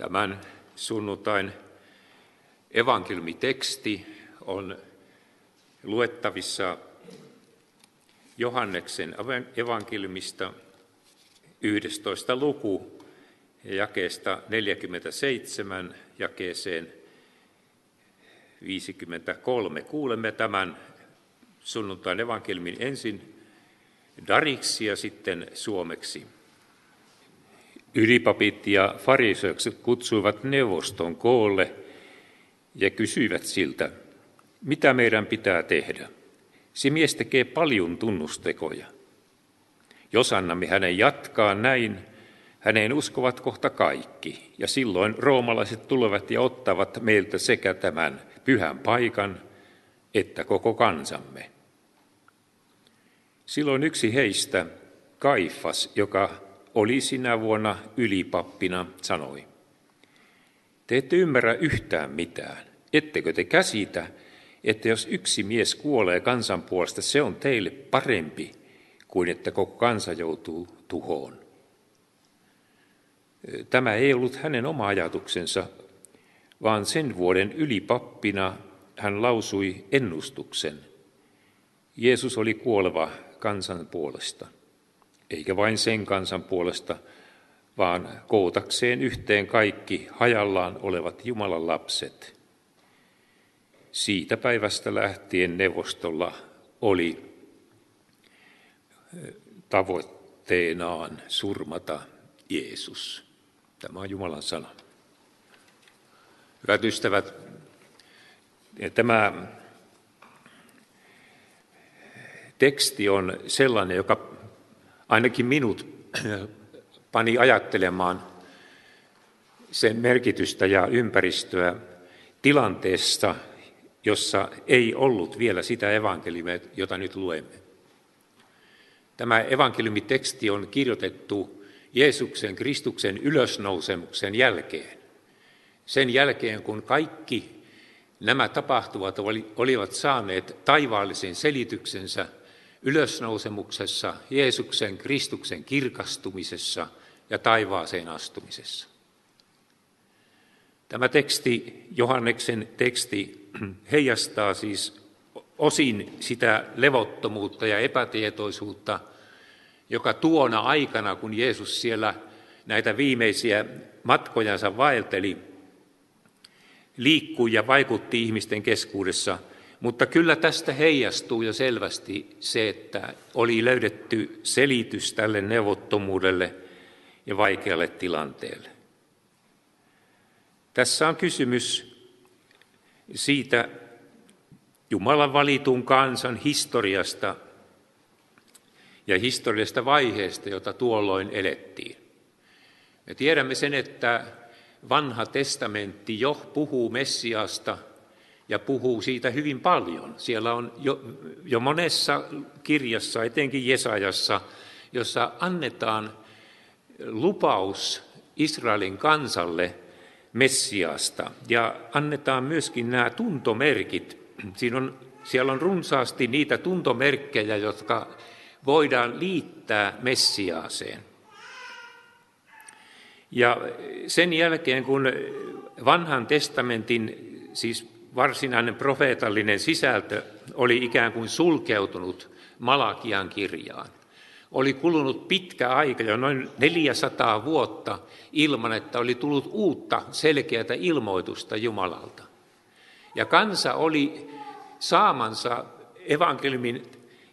Tämän sunnuntain evankeliumiteksti on luettavissa Johanneksen evankeliumista 11. luku jakeesta 47 jakeeseen 53. Kuulemme tämän sunnuntain evankeliumin ensin dariksi ja sitten suomeksi. Ylipapit ja fariseukset kutsuivat neuvoston koolle ja kysyivät siltä, mitä meidän pitää tehdä. Se mies tekee paljon tunnustekoja. Jos annamme hänen jatkaa näin, häneen uskovat kohta kaikki, ja silloin roomalaiset tulevat ja ottavat meiltä sekä tämän pyhän paikan että koko kansamme. Silloin yksi heistä, Kaifas, joka oli sinä vuonna ylipappina, sanoi, te ette ymmärrä yhtään mitään. Ettekö te käsitä, että jos yksi mies kuolee kansan puolesta, se on teille parempi kuin että koko kansa joutuu tuhoon. Tämä ei ollut hänen oma ajatuksensa, vaan sen vuoden ylipappina hän lausui ennustuksen. Jeesus oli kuoleva kansan puolesta, eikä vain sen kansan puolesta, vaan kootakseen yhteen kaikki hajallaan olevat Jumalan lapset. Siitä päivästä lähtien neuvostolla oli tavoitteenaan surmata Jeesus. Tämä on Jumalan sana. Hyvät ystävät, tämä teksti on sellainen, joka ainakin minut pani ajattelemaan sen merkitystä ja ympäristöä tilanteessa, jossa ei ollut vielä sitä evankeliumia, jota nyt luemme. Tämä evankeliumiteksti on kirjoitettu Jeesuksen Kristuksen ylösnousemuksen jälkeen. Sen jälkeen, kun kaikki nämä tapahtuvat olivat saaneet taivaallisen selityksensä ylösnousemuksessa, Jeesuksen Kristuksen kirkastumisessa ja taivaaseen astumisessa. Tämä teksti, Johanneksen teksti, heijastaa siis osin sitä levottomuutta ja epätietoisuutta, joka tuona aikana, kun Jeesus siellä näitä viimeisiä matkojansa vaelteli, liikkui ja vaikutti ihmisten keskuudessa. Mutta kyllä tästä heijastuu jo selvästi se, että oli löydetty selitys tälle neuvottomuudelle ja vaikealle tilanteelle. Tässä on kysymys siitä Jumalan valitun kansan historiasta ja historiallisesta vaiheesta, jota tuolloin elettiin. Me tiedämme sen, että vanha testamentti jo puhuu Messiasta ja puhuu siitä hyvin paljon. Siellä on jo, jo monessa kirjassa, etenkin Jesajassa, jossa annetaan lupaus Israelin kansalle Messiasta ja annetaan myöskin nämä tuntomerkit. Siinä on, siellä on runsaasti niitä tuntomerkkejä, jotka voidaan liittää Messiaaseen. Ja sen jälkeen, kun vanhan testamentin, siis varsinainen profeetallinen sisältö oli ikään kuin sulkeutunut Malakian kirjaan, oli kulunut pitkä aika, jo noin 400 vuotta, ilman että oli tullut uutta selkeää ilmoitusta Jumalalta. Ja kansa oli saamansa evankeliumin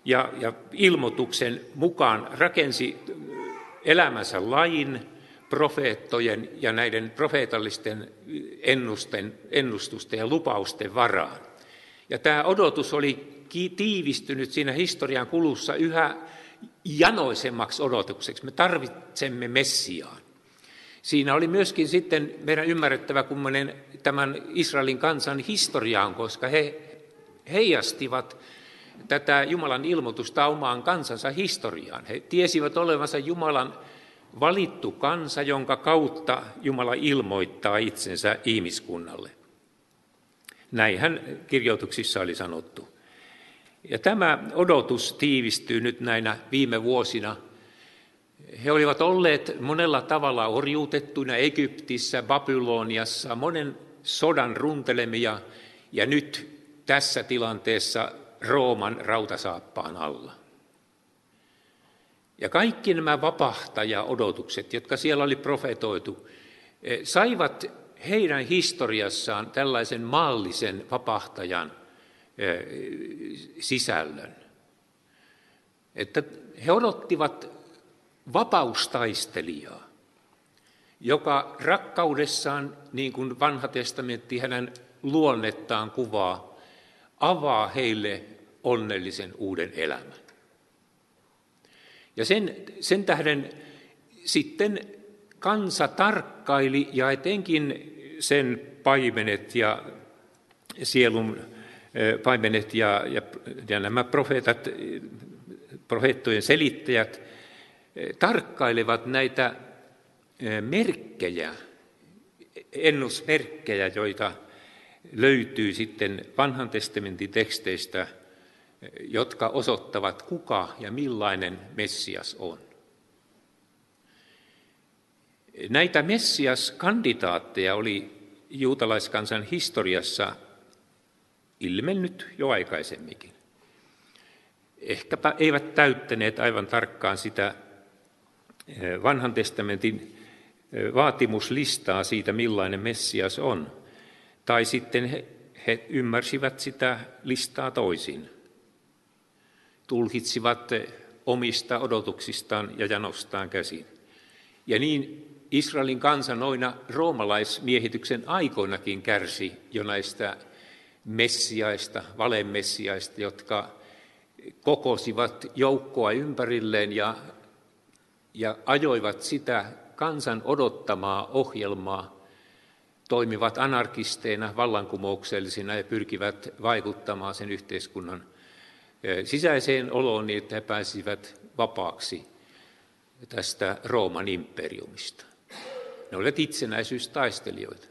ja, ja ilmoituksen mukaan rakensi elämänsä lain, profeettojen ja näiden profeetallisten ennusten, ennustusten ja lupausten varaan. Ja tämä odotus oli tiivistynyt siinä historian kulussa yhä janoisemmaksi odotukseksi. Me tarvitsemme Messiaan. Siinä oli myöskin sitten meidän ymmärrettävä kummanen tämän Israelin kansan historiaan, koska he heijastivat tätä Jumalan ilmoitusta omaan kansansa historiaan. He tiesivät olevansa Jumalan valittu kansa, jonka kautta Jumala ilmoittaa itsensä ihmiskunnalle. Näinhän kirjoituksissa oli sanottu. Ja tämä odotus tiivistyy nyt näinä viime vuosina He olivat olleet monella tavalla orjuutettuina Egyptissä, Babyloniassa, monen sodan runtelemia ja nyt tässä tilanteessa Rooman rautasaappaan alla. Ja kaikki nämä vapahtaja-odotukset, jotka siellä oli profetoitu, eh, saivat heidän historiassaan tällaisen maallisen vapahtajan eh, sisällön. Että he odottivat vapaustaistelijaa, joka rakkaudessaan, niin kuin vanha testamentti hänen luonnettaan kuvaa, avaa heille onnellisen uuden elämän. Ja sen, sen tähden sitten kansa tarkkaili ja etenkin sen paimenet ja sielun paimenet ja, ja, ja nämä profeetat, profeettojen selittäjät tarkkailevat näitä merkkejä, ennusmerkkejä, joita löytyy sitten vanhan testamentin teksteistä, jotka osoittavat kuka ja millainen Messias on. Näitä Messias-kandidaatteja oli juutalaiskansan historiassa ilmennyt jo aikaisemminkin. Ehkäpä eivät täyttäneet aivan tarkkaan sitä eh, vanhan testamentin eh, vaatimuslistaa siitä, millainen Messias on. Tai sitten he, he ymmärsivät sitä listaa toisin. Tulkitsivat omista odotuksistaan ja janostaan käsin. Ja niin Israelin kansa noina roomalaismiehityksen aikoinakin kärsi jo näistä messiaista, valemessiaista, jotka kokosivat joukkoa ympärilleen ja, ja ajoivat sitä kansan odottamaa ohjelmaa, toimivat anarkisteina, vallankumouksellisina ja pyrkivät vaikuttamaan sen yhteiskunnan sisäiseen oloon niin, että he pääsivät vapaaksi tästä Rooman imperiumista. Ne olivat itsenäisyystaistelijoita.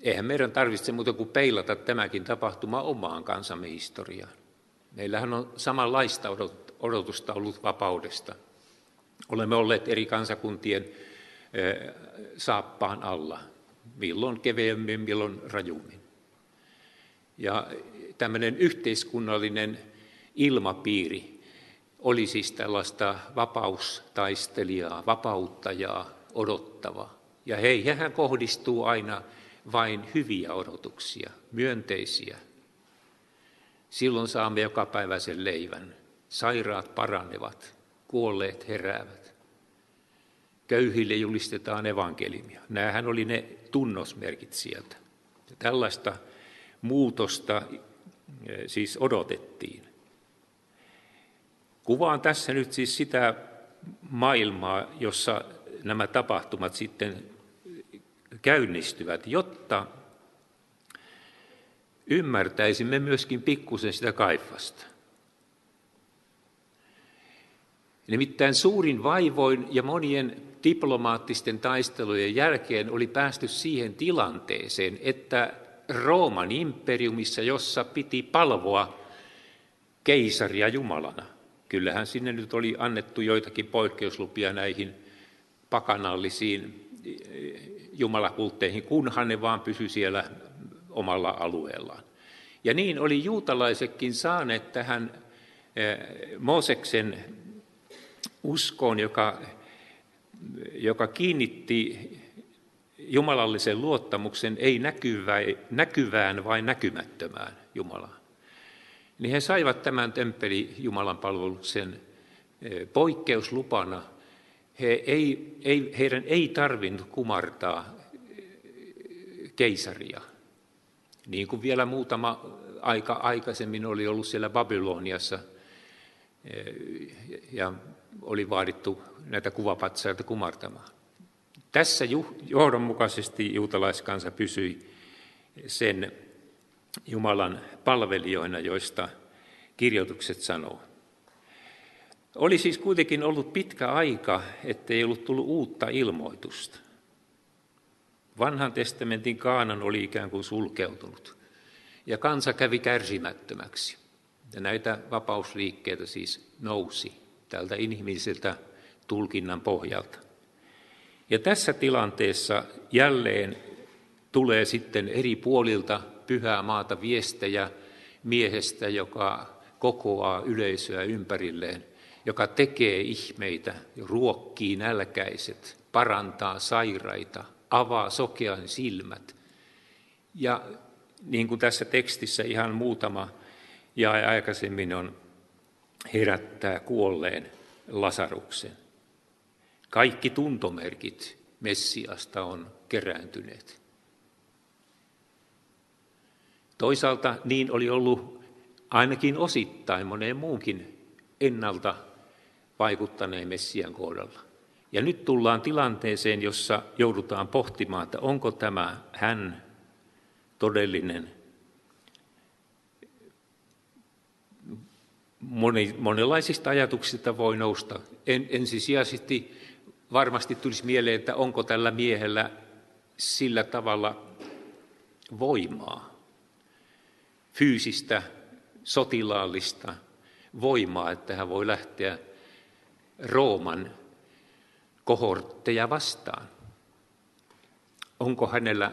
Eihän meidän tarvitse muuta kuin peilata tämäkin tapahtuma omaan kansamme historiaan. Meillähän on samanlaista odotusta ollut vapaudesta. Olemme olleet eri kansakuntien saappaan alla, milloin keveämmin, milloin rajummin. Ja tämmöinen yhteiskunnallinen ilmapiiri oli siis tällaista vapaustaistelijaa, vapauttajaa odottava. Ja heihän kohdistuu aina vain hyviä odotuksia, myönteisiä. Silloin saamme jokapäiväisen leivän. Sairaat paranevat, kuolleet heräävät. Köyhille julistetaan evankelimia. Nämähän oli ne tunnosmerkit sieltä. Ja tällaista muutosta eh, siis odotettiin. Kuvaan tässä nyt siis sitä maailmaa, jossa nämä tapahtumat sitten käynnistyvät, jotta ymmärtäisimme myöskin pikkusen sitä kaifasta. Nimittäin suurin vaivoin ja monien diplomaattisten taistelujen jälkeen oli päästy siihen tilanteeseen, että Rooman imperiumissa, jossa piti palvoa keisaria Jumalana, Kyllähän sinne nyt oli annettu joitakin poikkeuslupia näihin pakanallisiin jumalakultteihin, kunhan ne vaan pysy siellä omalla alueellaan. Ja niin oli juutalaisetkin saaneet tähän eh, Mooseksen uskoon, joka, joka kiinnitti jumalallisen luottamuksen ei näkyvään, vai näkymättömään Jumalaan niin he saivat tämän temppeli Jumalan palveluksen eh, poikkeuslupana. He ei, ei, heidän ei tarvinnut kumartaa eh, keisaria, niin kuin vielä muutama aika aikaisemmin oli ollut siellä Babyloniassa eh, ja oli vaadittu näitä kuvapatsaita kumartamaan. Tässä johdonmukaisesti juutalaiskansa pysyi sen Jumalan palvelijoina, joista kirjoitukset sanoo. Oli siis kuitenkin ollut pitkä aika, ettei ollut tullut uutta ilmoitusta. Vanhan testamentin kaanan oli ikään kuin sulkeutunut, ja kansa kävi kärsimättömäksi. Ja näitä vapausliikkeitä siis nousi tältä inhimilliseltä tulkinnan pohjalta. Ja tässä tilanteessa jälleen tulee sitten eri puolilta pyhää maata viestejä miehestä, joka kokoaa yleisöä ympärilleen, joka tekee ihmeitä, ruokkii nälkäiset, parantaa sairaita, avaa sokean silmät. Ja niin kuin tässä tekstissä ihan muutama ja aikaisemmin on herättää kuolleen Lasaruksen. Kaikki tuntomerkit Messiasta on kerääntyneet. Toisaalta niin oli ollut ainakin osittain moneen muunkin ennalta vaikuttaneen Messian kohdalla. Ja nyt tullaan tilanteeseen, jossa joudutaan pohtimaan, että onko tämä hän todellinen. Monenlaisista ajatuksista voi nousta. En, ensisijaisesti varmasti tulisi mieleen, että onko tällä miehellä sillä tavalla voimaa, fyysistä, sotilaallista voimaa, että hän voi lähteä Rooman kohortteja vastaan. Onko hänellä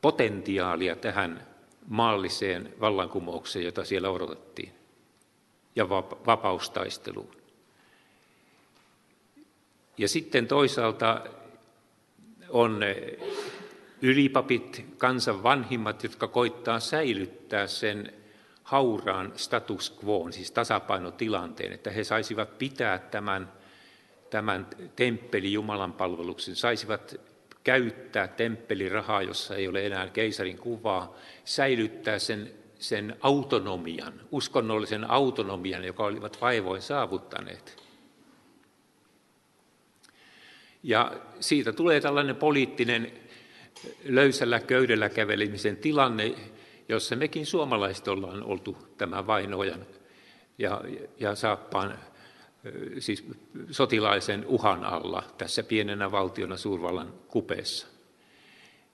potentiaalia tähän maalliseen vallankumoukseen, jota siellä odotettiin, ja vapaustaisteluun. Ja sitten toisaalta on ylipapit, kansan vanhimmat, jotka koittaa säilyttää sen hauraan status quoon, siis tasapainotilanteen, että he saisivat pitää tämän, tämän temppeli Jumalan palveluksen, saisivat käyttää temppelirahaa, jossa ei ole enää keisarin kuvaa, säilyttää sen, sen autonomian, uskonnollisen autonomian, joka olivat vaivoin saavuttaneet. Ja siitä tulee tällainen poliittinen löysällä köydellä kävelemisen tilanne, jossa mekin suomalaiset ollaan oltu tämän vainojan ja, ja saappaan siis sotilaisen uhan alla tässä pienenä valtiona suurvallan kupeessa.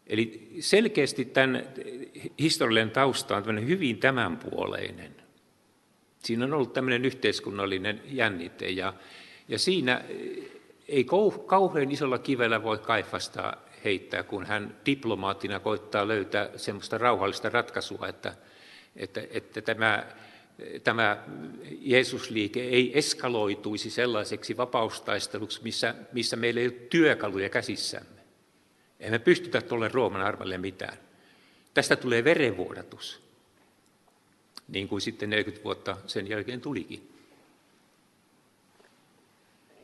Eli selkeästi tämän historiallinen tausta on hyvin tämänpuoleinen. Siinä on ollut tämmöinen yhteiskunnallinen jännite ja, ja siinä ei kauhean isolla kivellä voi kaifasta heittää, kun hän diplomaattina koittaa löytää semmoista rauhallista ratkaisua, että, että, että tämä tämä Jeesusliike ei eskaloituisi sellaiseksi vapaustaisteluksi, missä, missä meillä ei ole työkaluja käsissämme. Emme pystytä tuolle Rooman arvalle mitään. Tästä tulee verenvuodatus, niin kuin sitten 40 vuotta sen jälkeen tulikin.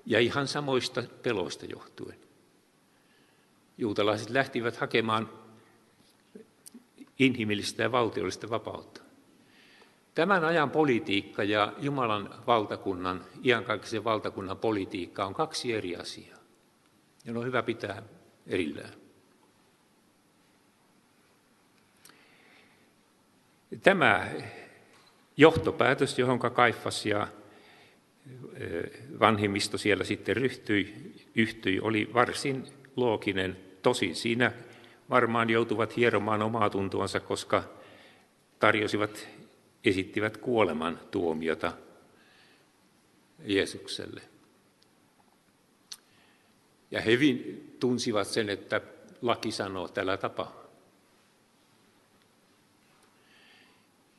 Ja ihan samoista peloista johtuen. Juutalaiset lähtivät hakemaan inhimillistä ja valtiollista vapautta. Tämän ajan politiikka ja Jumalan valtakunnan, iankaikkisen valtakunnan politiikka on kaksi eri asiaa. Ja ne on hyvä pitää erillään. Tämä johtopäätös, johon Kaifas ja vanhimmisto siellä sitten ryhtyi, yhtyi, oli varsin looginen. Tosin siinä varmaan joutuvat hieromaan omaa tuntuansa, koska tarjosivat esittivät kuoleman tuomiota Jeesukselle. Ja he tunsivat sen, että laki sanoo tällä tapaa.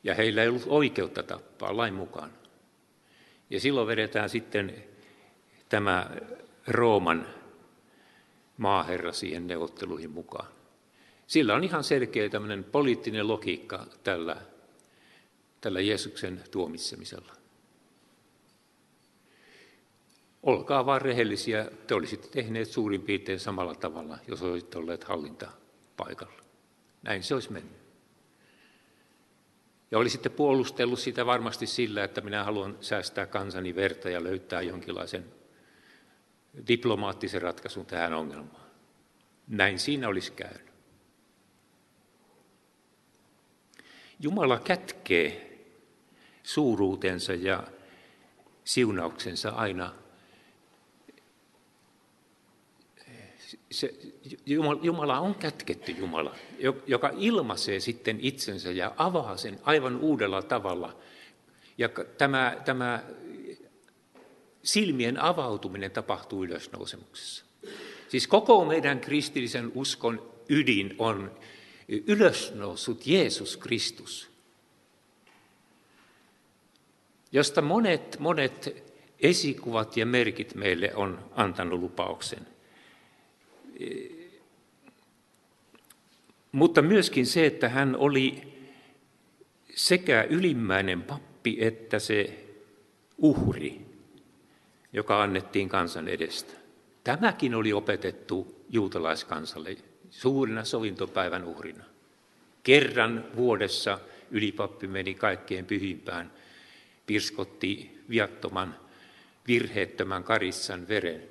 Ja heillä ei ollut oikeutta tappaa lain mukaan. Ja silloin vedetään sitten tämä Rooman maaherra siihen neuvotteluihin mukaan. Sillä on ihan selkeä tämmöinen poliittinen logiikka tällä tällä Jeesuksen tuomitsemisella. Olkaa vaan rehellisiä, te olisitte tehneet suurin piirtein samalla tavalla, jos olisitte olleet hallintapaikalla. Näin se olisi mennyt. Ja olisitte puolustellut sitä varmasti sillä, että minä haluan säästää kansani verta ja löytää jonkinlaisen diplomaattisen ratkaisun tähän ongelmaan. Näin siinä olisi käynyt. Jumala kätkee suuruutensa ja siunauksensa aina. Se, Jumala on kätketty Jumala, joka ilmaisee sitten itsensä ja avaa sen aivan uudella tavalla. Ja tämä, tämä silmien avautuminen tapahtuu ylösnousemuksessa. Siis koko meidän kristillisen uskon ydin on ylösnousut Jeesus Kristus, josta monet, monet esikuvat ja merkit meille on antanut lupauksen. Mutta myöskin se, että hän oli sekä ylimmäinen pappi että se uhri, joka annettiin kansan edestä. Tämäkin oli opetettu juutalaiskansalle suurina sovintopäivän uhrina. Kerran vuodessa ylipappi meni kaikkeen pyhimpään, pirskotti viattoman, virheettömän karissan veren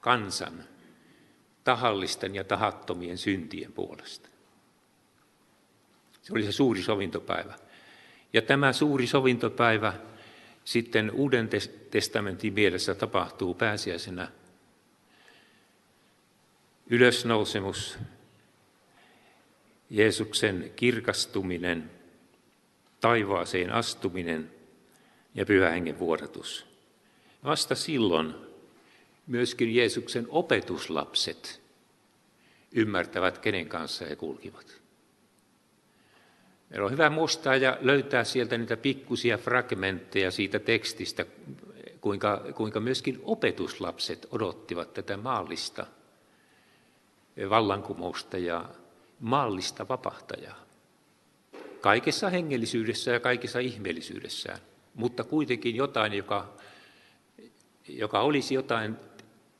kansan tahallisten ja tahattomien syntien puolesta. Se oli se suuri sovintopäivä. Ja tämä suuri sovintopäivä sitten Uuden testamentin mielessä tapahtuu pääsiäisenä ylösnousemus, Jeesuksen kirkastuminen, taivaaseen astuminen ja pyhä hengen vuodatus. Vasta silloin myöskin Jeesuksen opetuslapset ymmärtävät, kenen kanssa he kulkivat. Meillä on hyvä muistaa ja löytää sieltä niitä pikkusia fragmentteja siitä tekstistä, kuinka, kuinka myöskin opetuslapset odottivat tätä maallista vallankumousta ja maallista vapahtajaa. Kaikessa hengellisyydessä ja kaikessa ihmeellisyydessään, mutta kuitenkin jotain, joka, joka olisi jotain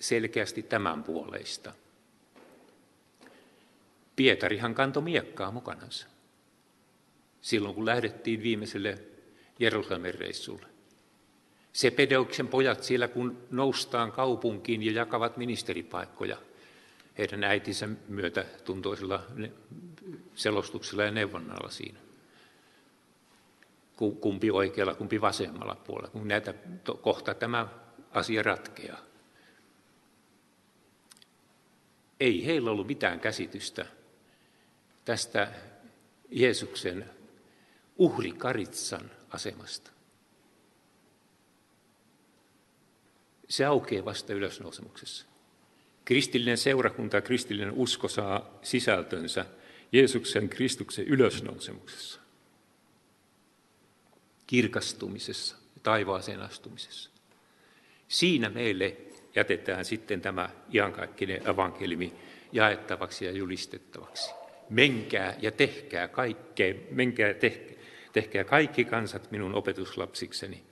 selkeästi tämän puoleista. Pietarihan kantoi miekkaa mukanansa silloin, kun lähdettiin viimeiselle Jerusalemin reissulle. Sepedeuksen pojat siellä, kun noustaan kaupunkiin ja jakavat ministeripaikkoja heidän äitinsä myötä tuntoisella selostuksella ja neuvonnalla siinä. Kumpi oikealla, kumpi vasemmalla puolella, kun näitä kohta tämä asia ratkeaa. Ei heillä ollut mitään käsitystä tästä Jeesuksen uhrikaritsan asemasta. Se aukeaa vasta ylösnousemuksessa. Kristillinen seurakunta ja kristillinen usko saa sisältönsä Jeesuksen Kristuksen ylösnousemuksessa, kirkastumisessa taivaaseen astumisessa. Siinä meille jätetään sitten tämä iankaikkinen evankeliumi jaettavaksi ja julistettavaksi. Menkää ja tehkää kaikkea, menkää ja tehkää, tehkää kaikki kansat minun opetuslapsikseni,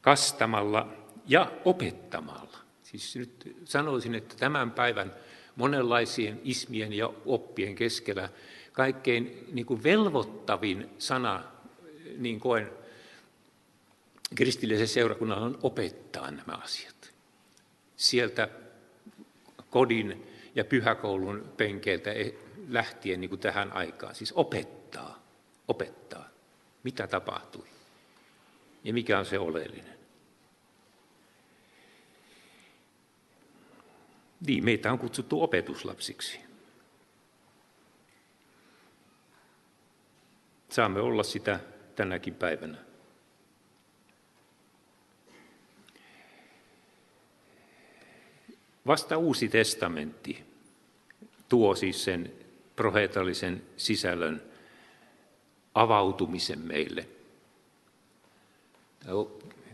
kastamalla ja opettamalla. Siis nyt sanoisin, että tämän päivän monenlaisien ismien ja oppien keskellä kaikkein niin kuin velvoittavin sana, niin koen kristillisen seurakunnan on opettaa nämä asiat. Sieltä kodin ja pyhäkoulun penkeiltä lähtien niin kuin tähän aikaan. Siis opettaa, opettaa mitä tapahtui ja mikä on se oleellinen. Niin, meitä on kutsuttu opetuslapsiksi. Saamme olla sitä tänäkin päivänä. Vasta uusi testamentti tuo siis sen profeetallisen sisällön avautumisen meille.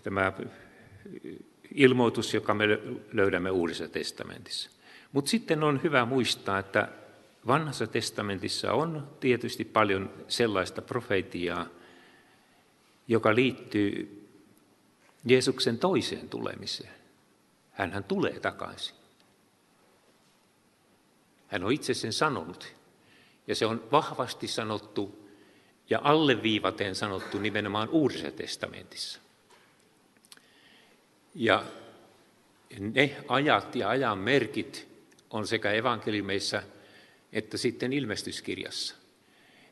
Tämä ilmoitus, joka me löydämme Uudessa testamentissa. Mutta sitten on hyvä muistaa, että Vanhassa testamentissa on tietysti paljon sellaista profetiaa, joka liittyy Jeesuksen toiseen tulemiseen. Hänhän tulee takaisin. Hän on itse sen sanonut. Ja se on vahvasti sanottu ja alleviivaten sanottu nimenomaan Uudessa testamentissa. Ja ne ajat ja ajan merkit on sekä evankeliumeissa että sitten ilmestyskirjassa.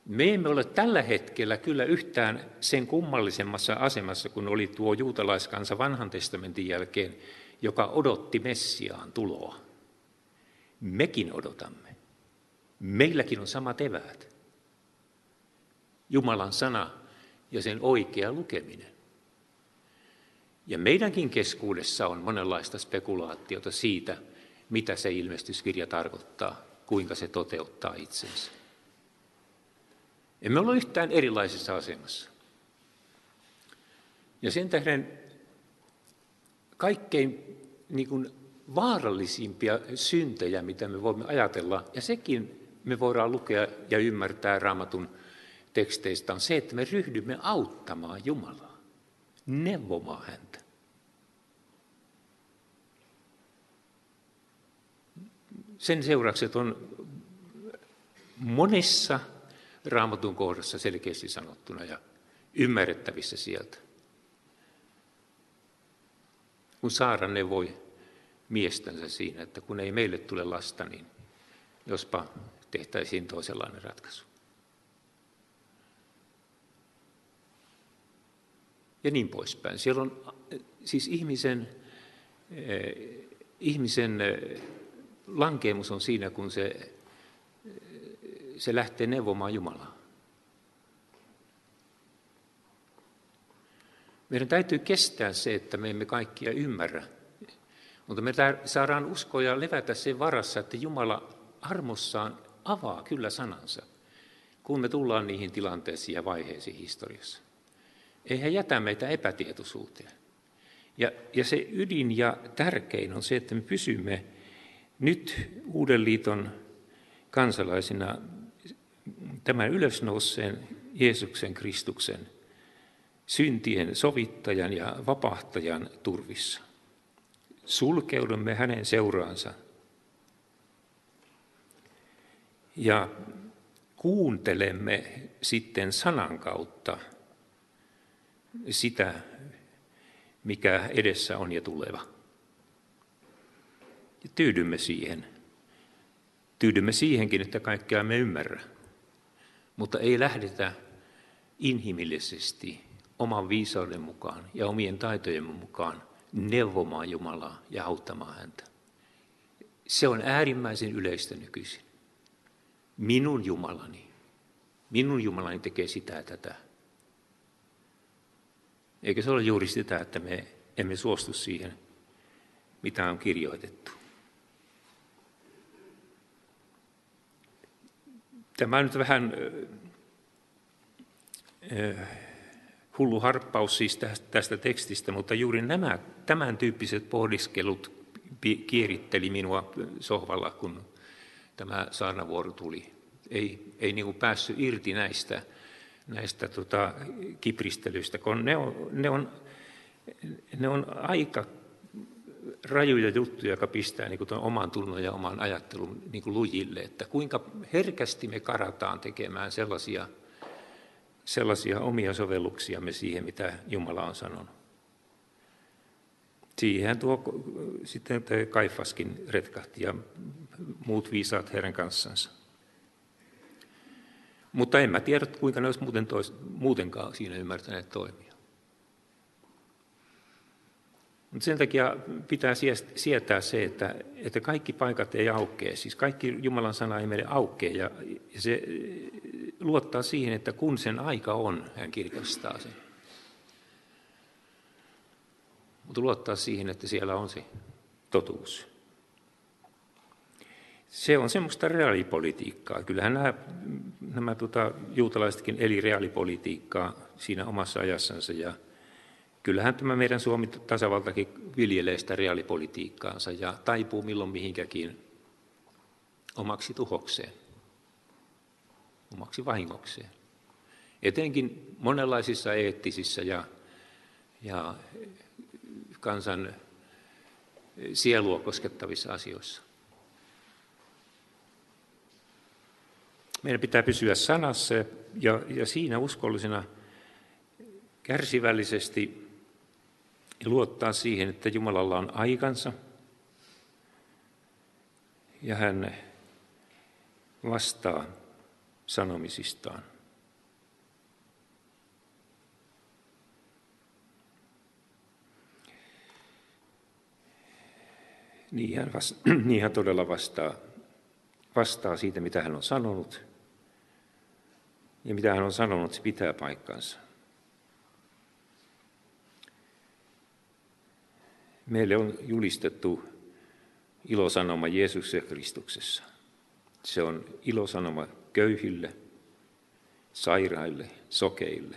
Me emme ole tällä hetkellä kyllä yhtään sen kummallisemmassa asemassa kuin oli tuo juutalaiskansa vanhan testamentin jälkeen, joka odotti Messiaan tuloa. Mekin odotamme. Meilläkin on samat eväät. Jumalan sana ja sen oikea lukeminen. Ja meidänkin keskuudessa on monenlaista spekulaatiota siitä, mitä se ilmestyskirja tarkoittaa, kuinka se toteuttaa itsensä. Emme ole yhtään erilaisessa asemassa. Ja sen tähden kaikkein niin kuin, vaarallisimpia syntejä, mitä me voimme ajatella, ja sekin me voidaan lukea ja ymmärtää raamatun teksteistä, on se, että me ryhdymme auttamaan Jumalaa, neuvomaan häntä. Sen seuraukset on monessa raamatun kohdassa selkeästi sanottuna ja ymmärrettävissä sieltä. Kun Saara neuvoi miestänsä siinä, että kun ei meille tule lasta, niin jospa tehtäisiin toisenlainen ratkaisu. Ja niin poispäin. Siellä on siis ihmisen, eh, ihmisen eh, lankeemus on siinä, kun se, se lähtee neuvomaan Jumalaa. Meidän täytyy kestää se, että me emme kaikkia ymmärrä. Mutta me saadaan uskoa ja levätä sen varassa, että Jumala armossaan avaa kyllä sanansa, kun me tullaan niihin tilanteisiin ja vaiheisiin historiassa. Ei hän jätä meitä epätietoisuuteen. Ja, ja se ydin ja tärkein on se, että me pysymme nyt Uuden liiton kansalaisina tämän ylösnouseen Jeesuksen Kristuksen syntien sovittajan ja vapahtajan turvissa. Sulkeudumme hänen seuraansa ja kuuntelemme sitten sanan kautta sitä, mikä edessä on ja tuleva. Ja tyydymme siihen. Tyydymme siihenkin, että kaikkea me ymmärrä. Mutta ei lähdetä inhimillisesti oman viisauden mukaan ja omien taitojen mukaan neuvomaan Jumalaa ja auttamaan häntä. Se on äärimmäisen yleistä nykyisin. Minun Jumalani, minun Jumalani tekee sitä ja tätä. Eikö se ole juuri sitä, että me emme suostu siihen, mitä on kirjoitettu? Tämä nyt vähän hullu harppaus siis tästä tekstistä, mutta juuri nämä tämän tyyppiset pohdiskelut kieritteli minua sohvalla, kun tämä saarnavuoro tuli. Ei, ei niin päässyt irti näistä, näistä tota, kipristelyistä, kun ne on, ne, on, ne on aika rajuja juttuja, jotka pistää niin kuin oman tunnon ja oman ajattelun niin lujille, että kuinka herkästi me karataan tekemään sellaisia, sellaisia omia sovelluksiamme siihen, mitä Jumala on sanonut. Siihen tuo sitten Kaifaskin retkahti ja muut viisaat heidän kanssansa. Mutta en mä tiedä, kuinka ne olisi muuten tois, muutenkaan siinä ymmärtäneet toimia. Mutta sen takia pitää sietää se, että, että kaikki paikat ei aukee. Siis kaikki Jumalan sana ei meille aukee. Ja, ja se luottaa siihen, että kun sen aika on, hän kirkastaa sen. Mutta luottaa siihen, että siellä on se totuus. Se on semmoista reaalipolitiikkaa. Kyllähän nämä, nämä tota, juutalaisetkin eli reaalipolitiikkaa siinä omassa ajassansa. Ja kyllähän tämä meidän Suomi tasavaltakin viljelee sitä reaalipolitiikkaansa ja taipuu milloin mihinkäkin omaksi tuhokseen, omaksi vahingokseen. Etenkin monenlaisissa eettisissä ja, ja kansan sielua koskettavissa asioissa. Meidän pitää pysyä sanassa ja, ja siinä uskollisena kärsivällisesti ja luottaa siihen, että Jumalalla on aikansa ja hän vastaa sanomisistaan. Niin hän, vasta, niin hän todella vastaa, vastaa siitä, mitä hän on sanonut. Ja mitä hän on sanonut, se pitää paikkansa. Meille on julistettu ilosanoma Jeesuksessa Kristuksessa. Se on ilosanoma köyhille, sairaille, sokeille.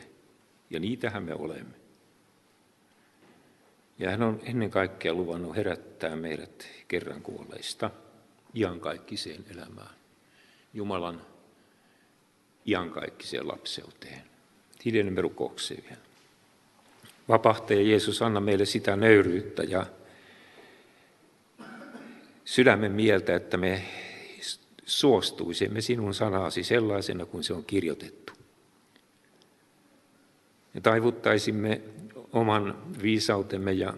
Ja niitähän me olemme. Ja hän on ennen kaikkea luvannut herättää meidät kerran kuolleista iankaikkiseen elämään. Jumalan iankaikkiseen lapseuteen. Hiljenemme rukoukseen vielä. Vapahtaja Jeesus, anna meille sitä nöyryyttä ja sydämen mieltä, että me suostuisimme sinun sanasi sellaisena kuin se on kirjoitettu. Ja taivuttaisimme oman viisautemme ja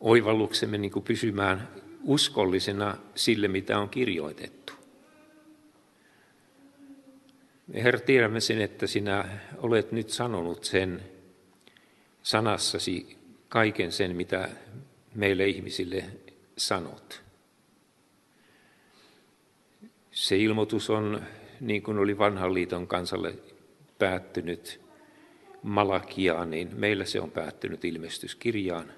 oivalluksemme niin kuin pysymään uskollisena sille, mitä on kirjoitettu. Me Herra, tiedämme sen, että sinä olet nyt sanonut sen sanassasi kaiken sen, mitä meille ihmisille sanot. Se ilmoitus on, niin kuin oli vanhan liiton kansalle päättynyt Malakiaan, niin meillä se on päättynyt ilmestyskirjaan.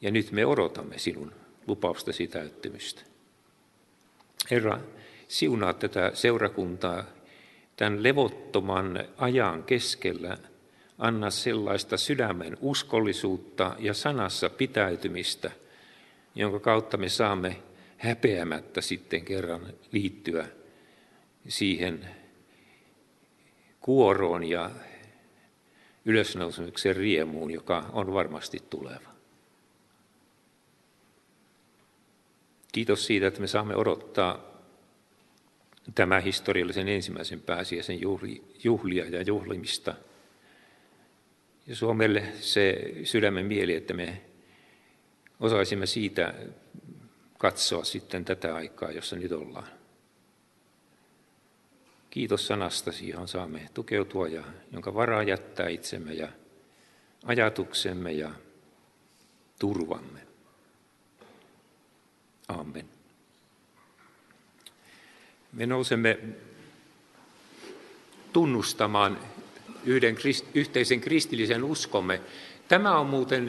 Ja nyt me odotamme sinun lupaustasi täyttymystä. Herra, siunaa tätä seurakuntaa tämän levottoman ajan keskellä. Anna sellaista sydämen uskollisuutta ja sanassa pitäytymistä, jonka kautta me saamme häpeämättä sitten kerran liittyä siihen kuoroon ja ylösnousemuksen riemuun, joka on varmasti tuleva. Kiitos siitä, että me saamme odottaa tämä historiallisen ensimmäisen pääsiäisen juhlia ja juhlimista. Ja Suomelle se sydämen mieli, että me osaisimme siitä katsoa sitten tätä aikaa, jossa nyt ollaan. Kiitos sanastasi, johon saamme tukeutua ja jonka varaa jättää itsemme ja ajatuksemme ja turvamme. Amen. Me nousemme tunnustamaan yhden yhteisen kristillisen uskomme. Tämä on muuten,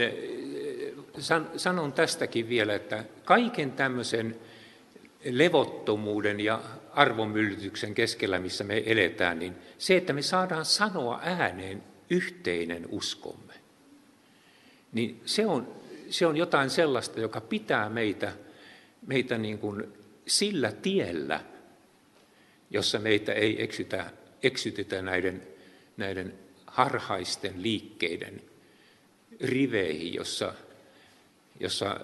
sanon tästäkin vielä, että kaiken tämmöisen levottomuuden ja arvomyllytyksen keskellä, missä me eletään, niin se, että me saadaan sanoa ääneen yhteinen uskomme, niin se on, se on jotain sellaista, joka pitää meitä, meitä niin kuin sillä tiellä, jossa meitä ei eksytä, eksytetä näiden, näiden harhaisten liikkeiden riveihin, jossa, jossa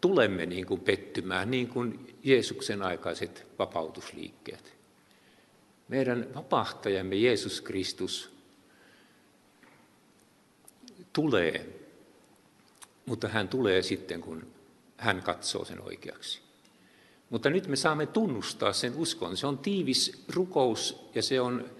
tulemme niin kuin pettymään, niin kuin Jeesuksen aikaiset vapautusliikkeet. Meidän vapahtajamme Jeesus Kristus tulee, mutta hän tulee sitten, kun hän katsoo sen oikeaksi. Mutta nyt me saamme tunnustaa sen uskon. Se on tiivis rukous ja se on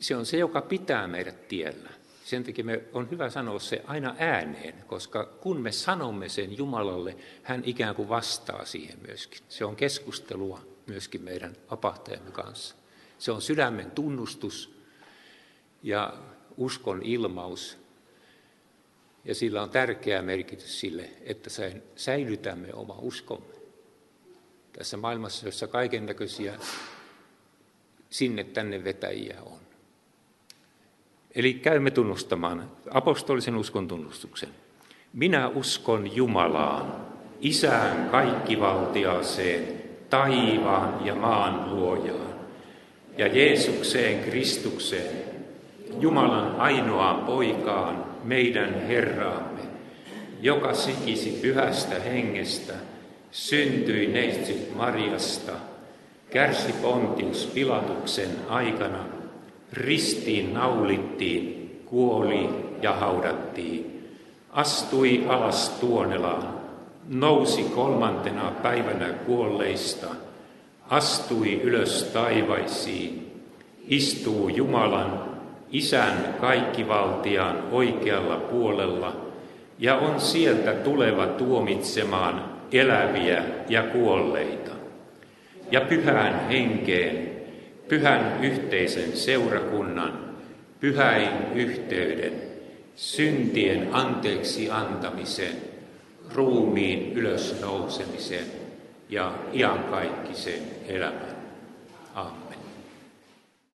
se, on se joka pitää meidät tiellä. Sen takia me on hyvä sanoa se aina ääneen, koska kun me sanomme sen Jumalalle, hän ikään kuin vastaa siihen myöskin. Se on keskustelua myöskin meidän vapahtajamme kanssa. Se on sydämen tunnustus ja uskon ilmaus. Ja sillä on tärkeä merkitys sille, että säilytämme oma uskomme tässä maailmassa, jossa kaiken näköisiä sinne tänne vetäjiä on. Eli käymme tunnustamaan apostolisen uskon tunnustuksen. Minä uskon Jumalaan, Isään kaikkivaltiaaseen, taivaan ja maan luojaan, ja Jeesukseen Kristukseen, Jumalan ainoaan poikaan, meidän Herraamme, joka sikisi pyhästä hengestä – syntyi neitsyt Mariasta, kärsi Pontius Pilatuksen aikana, ristiin naulittiin, kuoli ja haudattiin, astui alas tuonelaan, nousi kolmantena päivänä kuolleista, astui ylös taivaisiin, istuu Jumalan, Isän kaikkivaltiaan oikealla puolella ja on sieltä tuleva tuomitsemaan eläviä ja kuolleita. Ja pyhään henkeen, pyhän yhteisen seurakunnan, pyhäin yhteyden, syntien anteeksi antamisen, ruumiin ylösnousemisen ja iankaikkisen elämän.